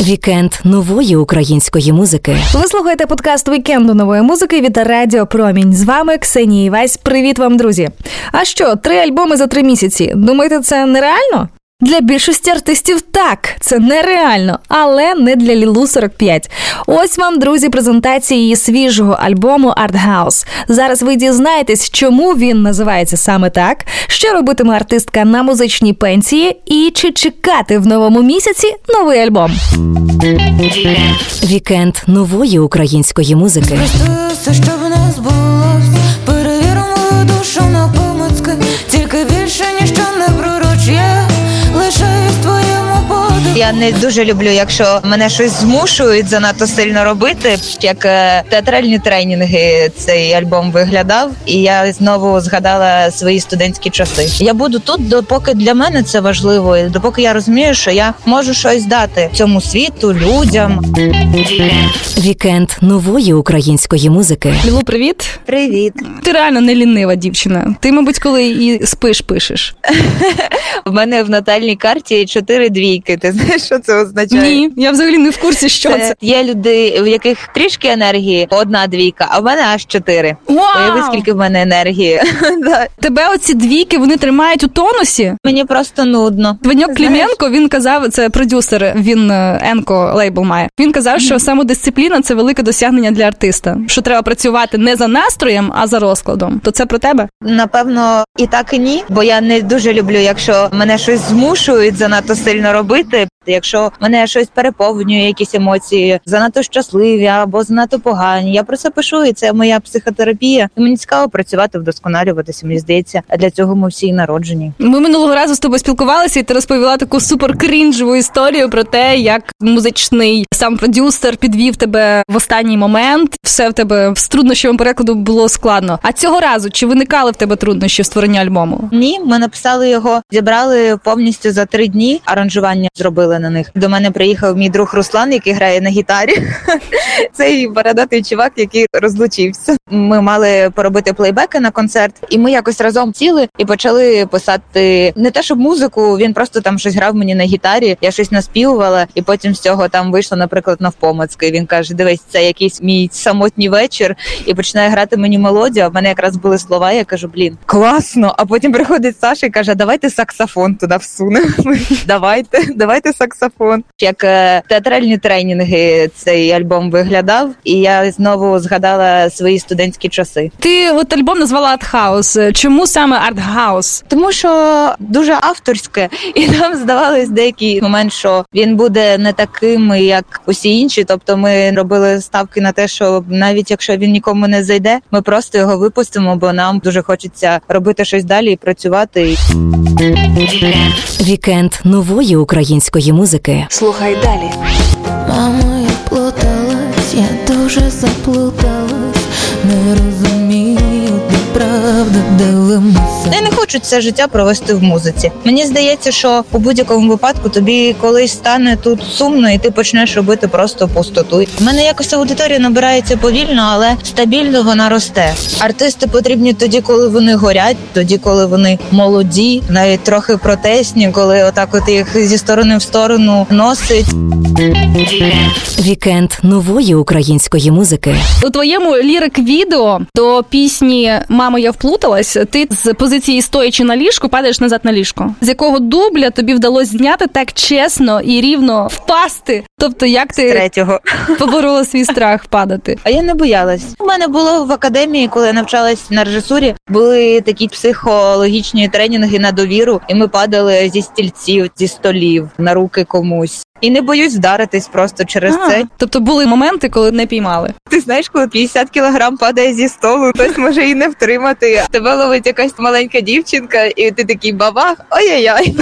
Вікенд нової української музики. Ви слухаєте подкаст вікенду нової музики від Радіо Промінь. З вами Ксенія Івась. Привіт вам, друзі. А що, три альбоми за три місяці? Думаєте, це нереально? Для більшості артистів так, це нереально, але не для Лілу 45. Ось вам, друзі, презентація її свіжого альбому Art House. Зараз ви дізнаєтесь, чому він називається саме так, що робитиме артистка на музичній пенсії, і чи чекати в новому місяці новий альбом. Вікенд нової української музики. Все, що в нас було, перевіримо душу на Я не дуже люблю, якщо мене щось змушують занадто сильно робити. Як е, театральні тренінги цей альбом виглядав, і я знову згадала свої студентські часи. Я буду тут, допоки для мене це важливо, і допоки я розумію, що я можу щось дати цьому світу, людям. Вікенд нової української музики. Лілу, привіт. Привіт! Ти реально не лінива дівчина. Ти, мабуть, коли і спиш, пишеш. У мене в натальній карті чотири двійки. Ти знаєш, що це означає? Ні, я взагалі не в курсі, що це. Є люди, в яких трішки енергії, одна двійка, а в мене аж чотири. Уяви, скільки в мене енергії. Да. Тебе оці двійки вони тримають у тонусі. Мені просто нудно. Ваньок Кліменко він казав, це продюсер. Він е, енко лейбл має. Він казав, що самодисципліна це велике досягнення для артиста. Що треба працювати не за настроєм, а за розкладом. То це про тебе? Напевно, і так і ні, бо я не дуже люблю, якщо мене щось змушують занадто сильно робити. Якщо мене щось переповнює, якісь емоції занадто щасливі або занадто погані. Я про це пишу, і це моя психотерапія. І мені цікаво працювати, вдосконалюватися. Мені здається, а для цього ми всі й народжені. Ми минулого разу з тобою спілкувалися, і ти розповіла таку супер крінжову історію про те, як музичний сам продюсер підвів тебе в останній момент. Все в тебе з труднощами перекладу було складно. А цього разу чи виникали в тебе труднощі в створенні альбому? Ні, ми написали його, зібрали повністю за три дні. Аранжування зробили на них. До мене приїхав мій друг Руслан, який грає на гітарі. Цей бородатий чувак, який розлучився. Ми мали поробити плейбеки на концерт, і ми якось разом сіли і почали писати не те, щоб музику. Він просто там щось грав мені на гітарі. Я щось наспівувала, і потім з цього там вийшло, наприклад, навпомацьки. Він каже: Дивись, це якийсь мій самотній вечір, і починає грати мені мелодію. А в мене якраз були слова. Я кажу, блін, класно. А потім приходить Саша і каже: Давайте саксофон туди всунемо. Давайте, давайте саксофон. Як е, театральні тренінги цей альбом виглядав, і я знову згадала свої студентські часи. Ти от альбом назвала Артхаус. Чому саме Артхаус? Тому що дуже авторське, і нам здавалось деякий момент, що він буде не таким, як усі інші. Тобто, ми робили ставки на те, що навіть якщо він нікому не зайде, ми просто його випустимо, бо нам дуже хочеться робити щось далі і працювати. Вікенд нової української музики. Слухай далі. Мамо, я плуталась, я дуже заплуталась, не розумію, де правда, де. Я не хочу це життя провести в музиці. Мені здається, що у будь-якому випадку тобі колись стане тут сумно, і ти почнеш робити просто пустоту. У мене якось аудиторія набирається повільно, але стабільно вона росте. Артисти потрібні тоді, коли вони горять, тоді, коли вони молоді, навіть трохи протестні, коли отак от їх зі сторони в сторону носить. Вікенд нової української музики. У твоєму лірик відео до пісні Мамо, я вплуталась. Ти з позиції стоячи на ліжку падаєш назад на ліжко. З якого дубля тобі вдалося зняти так чесно і рівно впасти? Тобто, як З ти третього. поборола свій страх падати? А я не боялась. У мене було в академії, коли я навчалась на режисурі, були такі психологічні тренінги на довіру, і ми падали зі стільців, зі столів на руки комусь. І не боюсь вдаритись просто через А, це. Тобто були моменти, коли не піймали. Ти знаєш, коли 50 кілограм падає зі столу, хтось може і не втримати. Тебе ловить якась маленька дівчинка, і ти такий бабах, ой-яй-яй.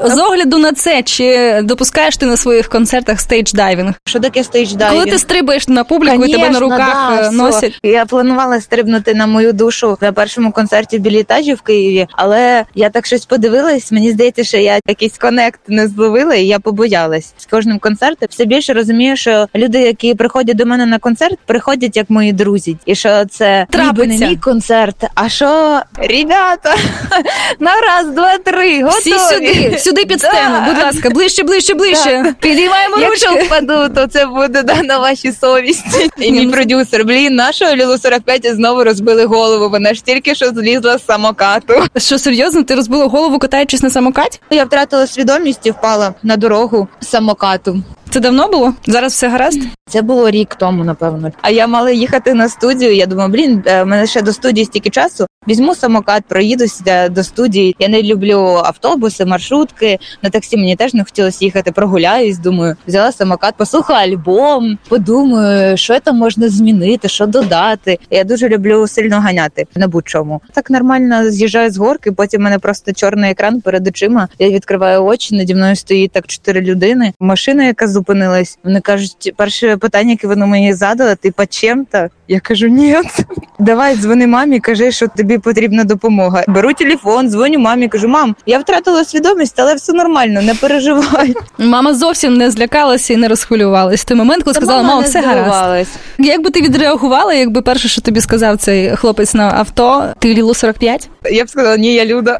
З огляду на це, чи допускаєш ти на своїх концертах stage diving? Що таке stage diving? Коли ти стрибаєш на публіку і тебе на руках да, е, все. носять. Я планувала стрибнути на мою душу на першому концерті в Бельетажі в Києві, але я так щось подивилась. Мені здається, що я якийсь connect не зловила, і я побоялась. З кожним концертом, все більше розумію, що люди, які приходять до мене на концерт, приходять як мої друзі, і що це ніби не мій концерт. А що ребята, на раз, два, три, готові. Всі сюди, сюди під Да. сцену, будь ласка, ближче, ближче, ближче. Підіймаємо Якщо ручки. впаду, то це буде да, на вашій совісті. І мій продюсер, блін, нашого Лілу 45 знову розбили голову. Вона ж тільки що злізла з самокату. Що серйозно, ти розбила голову, катаючись на самокаті? Я втратила свідомість і впала на дорогу з самокату. Це давно було? Зараз все гаразд? Це було рік тому, напевно. А я мала їхати на студію. Я думаю, блін, е, в мене ще до студії стільки часу. Візьму самокат, проїдуся до студії. Я не люблю автобуси, маршрутки. На таксі мені теж не хотілося їхати. Прогуляюсь. Думаю, взяла самокат, послухала альбом, подумаю, що там можна змінити, що додати. Я дуже люблю сильно ганяти на будь-чому. Так нормально з'їжджаю з горки. Потім в мене просто чорний екран перед очима. Я відкриваю очі. Наді мною стоїть так чотири людини. Машина, яка зупинилась. Вони кажуть, перше питання, яке вони мені задали, ти по чим-то? Я кажу, ні. Давай дзвони мамі, кажи, що тобі потрібна допомога. Беру телефон, дзвоню мамі, кажу, мам, я втратила свідомість, але все нормально, не переживай. Мама зовсім не злякалася і не розхвилювалась. В той момент, коли сказала, Мама мама, не все гаразд. здивувалась. Як би ти відреагувала, якби перше, що тобі сказав цей хлопець на авто, ти Лілу 45? Я б сказала, ні, я Люда.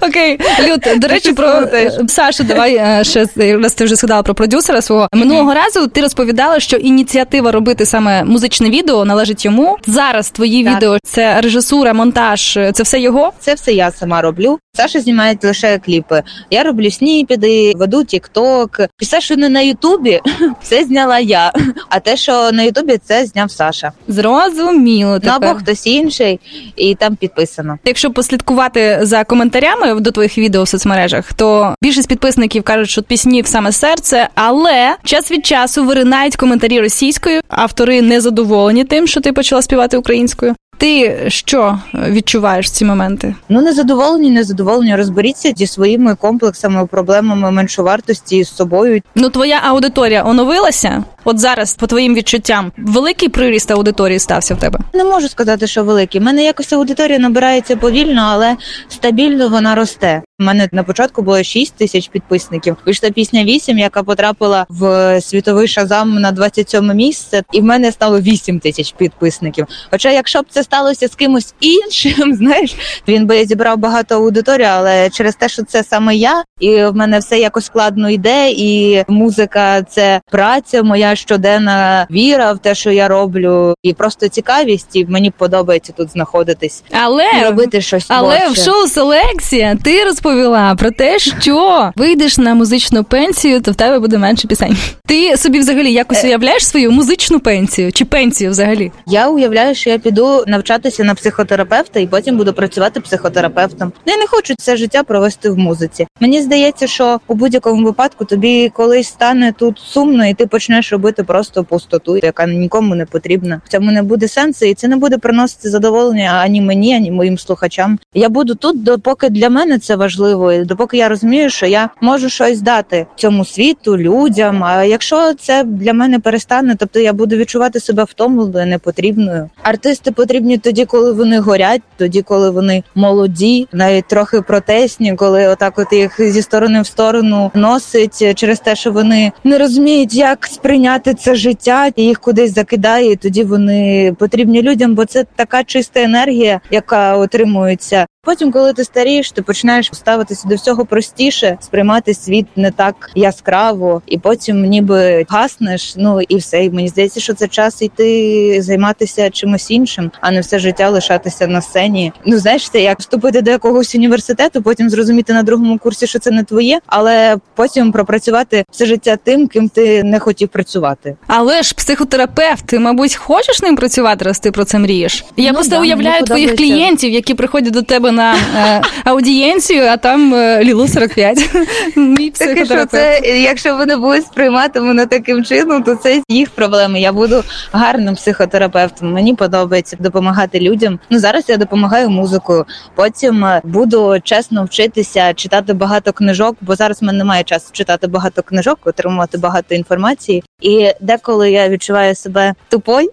Окей, Люд, до речі, про Сашу, давай е, ще раз ти вже згадала про продюсера свого. Минулого разу ти розповідала, що ініціатива робити саме музичне відео належить йому. Зараз твої Так. відео це режисура, монтаж, це все його. Це все я сама роблю. Саша знімає лише кліпи. Я роблю сніпіди, веду тікток. Все, що не на Ютубі, все зняла я. А те, що на Ютубі, це зняв Саша. Зрозуміло. Ну або хтось інший, і там підписано. Якщо послідкувати за коментарями до твоїх відео в соцмережах, то більшість підписників кажуть, що пісні в саме серце, але час від часу виринають коментарі російською. Автори не задоволені тим, що ти почала співати українською. Ти що відчуваєш в ці моменти? Ну незадоволені, незадоволені. Розберіться зі своїми комплексами, проблемами меншовартості з собою. Ну, твоя аудиторія оновилася? От зараз, по твоїм відчуттям, великий приріст аудиторії стався в тебе. Не можу сказати, що великий. У мене якось аудиторія набирається повільно, але стабільно вона росте. У мене на початку було 6 тисяч підписників. Вийшла пісня 8, яка потрапила в світовий шазам на 27 місце, і в мене стало 8 тисяч підписників. Хоча, якщо б це сталося з кимось іншим, знаєш, він би зібрав багато аудиторії, але через те, що це саме я, і в мене все якось складно йде, і музика це праця, моя щоденна віра в те, що я роблю, і просто цікавість, і мені подобається тут знаходитись Але і робити щось. Але творче. в шоу Селекція ти розповіла про те, що вийдеш на музичну пенсію, то в тебе буде менше пісень. Ти собі взагалі якось Е. уявляєш свою музичну пенсію чи пенсію взагалі? Я уявляю, що я піду навчатися на психотерапевта і потім буду працювати психотерапевтом. Я не хочу це життя провести в музиці. Мені здається, що у будь-якому випадку тобі колись стане тут сумно, і ти почнеш робити просто пустоту, яка нікому не потрібна. В цьому не буде сенсу, і це не буде приносити задоволення ані мені, ані моїм слухачам. Я буду тут, допоки для мене це важливо, і допоки я розумію, що я можу щось дати цьому світу, людям. А якщо це для мене перестане, тобто я буду відчувати себе втомленою, непотрібною. Артисти потрібні тоді, коли вони горять, тоді, коли вони молоді, навіть трохи протестні, коли отак от їх зі сторони в сторону носить через те, що вони не розуміють, як сприйняти це життя, і їх кудись закидає. І тоді вони потрібні людям, бо це така чиста енергія, яка отримується. Потім, коли ти старієш, ти починаєш ставитися до всього простіше, сприймати світ не так яскраво, і потім ніби гаснеш. Ну і все. І мені здається, що це час йти займатися чимось іншим, а не все життя лишатися на сцені. Ну знаєш, це як вступити до якогось університету, потім зрозуміти на другому курсі, що це не твоє, але потім пропрацювати все життя тим, ким ти не хотів працювати. Але ж психотерапевт, ти, мабуть, хочеш ним працювати, раз ти про це мрієш? Я Ну просто да, уявляю твоїх подобається. клієнтів, які приходять до тебе на е, аудієнцію, а там е, Лілу 45. Мій що психотерапевт. це, якщо вони будуть сприймати мене таким чином, то це їх проблеми. Я буду гарним психотерапевтом. Мені подобається допомагати людям. Ну зараз я допомагаю музикою. Потім е, буду чесно вчитися читати багато книжок, бо зараз в мене немає часу читати багато книжок, отримувати багато інформації. І деколи я відчуваю себе тупой,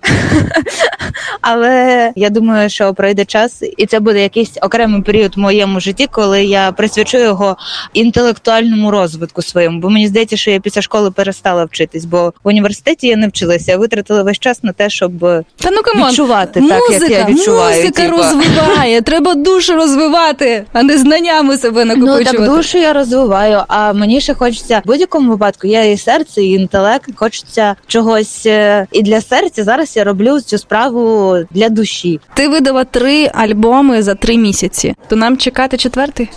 але я думаю, що пройде час, і це буде якийсь окремий саме період в моєму житті, коли я присвячу його інтелектуальному розвитку своєму. Бо мені здається, що я після школи перестала вчитись, бо в університеті я не вчилася. Я витратила весь час на те, щоб Та ну come on, відчувати музика, так, як я відчуваю. музика типу. розвиває. Треба душу розвивати, а не знаннями себе Ну накопичувати. так душу я розвиваю, а мені ще хочеться в будь-якому випадку. Я і серце, і інтелект. Хочеться чогось е, і для серця. Зараз я роблю цю справу для душі. Ти видала три альбоми за три місяці. То нам чекати четвертий?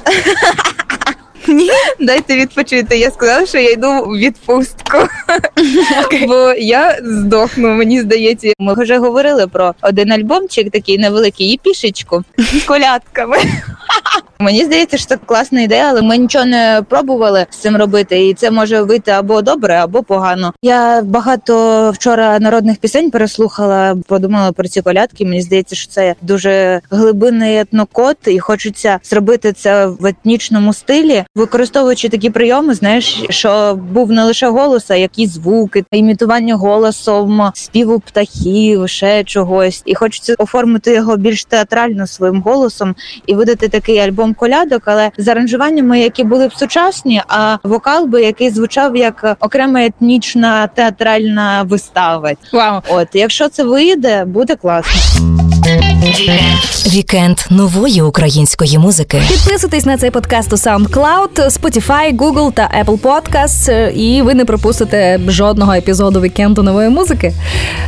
Ні? Дайте відпочити. Я сказала, що я йду в відпустку, бо я здохну. Мені здається, ми вже говорили про один альбомчик, такий невеликий, і пішечку з колядками. Мені здається, що це класна ідея, але ми нічого не пробували з цим робити, і це може вийти або добре, або погано. Я багато вчора народних пісень переслухала, подумала про ці колядки. Мені здається, що це дуже глибинний етнокод, і хочеться зробити це в етнічному стилі, використовуючи такі прийоми, знаєш, що був не лише голос, а якісь звуки, імітування голосом, співу птахів, ще чогось. І хочеться оформити його більш театрально своїм голосом і видати такий альбом колядок, але з аранжуваннями, які були б сучасні, а вокал би який звучав як окрема етнічна театральна вистава. Вау. От якщо це вийде, буде класно. Вікенд нової української музики. Підписуйтесь на цей подкаст у SoundCloud, Spotify, Google та Apple Podcasts, е, і ви не пропустите жодного епізоду вікенду нової музики.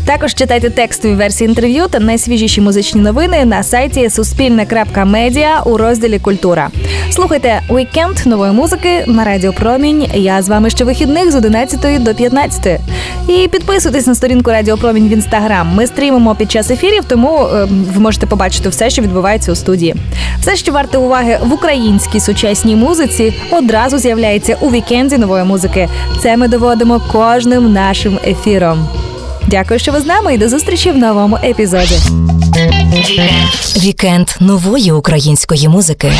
Також читайте текстові версії інтерв'ю та найсвіжіші музичні новини на сайті суспільне.медіа у розділі Культура. Слухайте вікенд нової музики на Радіо Промінь. Я з вами щовихідних з 11 до 15. І підписуйтесь на сторінку Радіо Промінь в інстаграм. Ми стрімимо під час ефірів, тому е, ви можете побачити все, що відбувається у студії. Все, що варте уваги в українській сучасній музиці, одразу з'являється у вікенді нової музики. Це ми доводимо кожним нашим ефіром. Дякую, що ви з нами, і до зустрічі в новому епізоді. Вікенд нової української музики.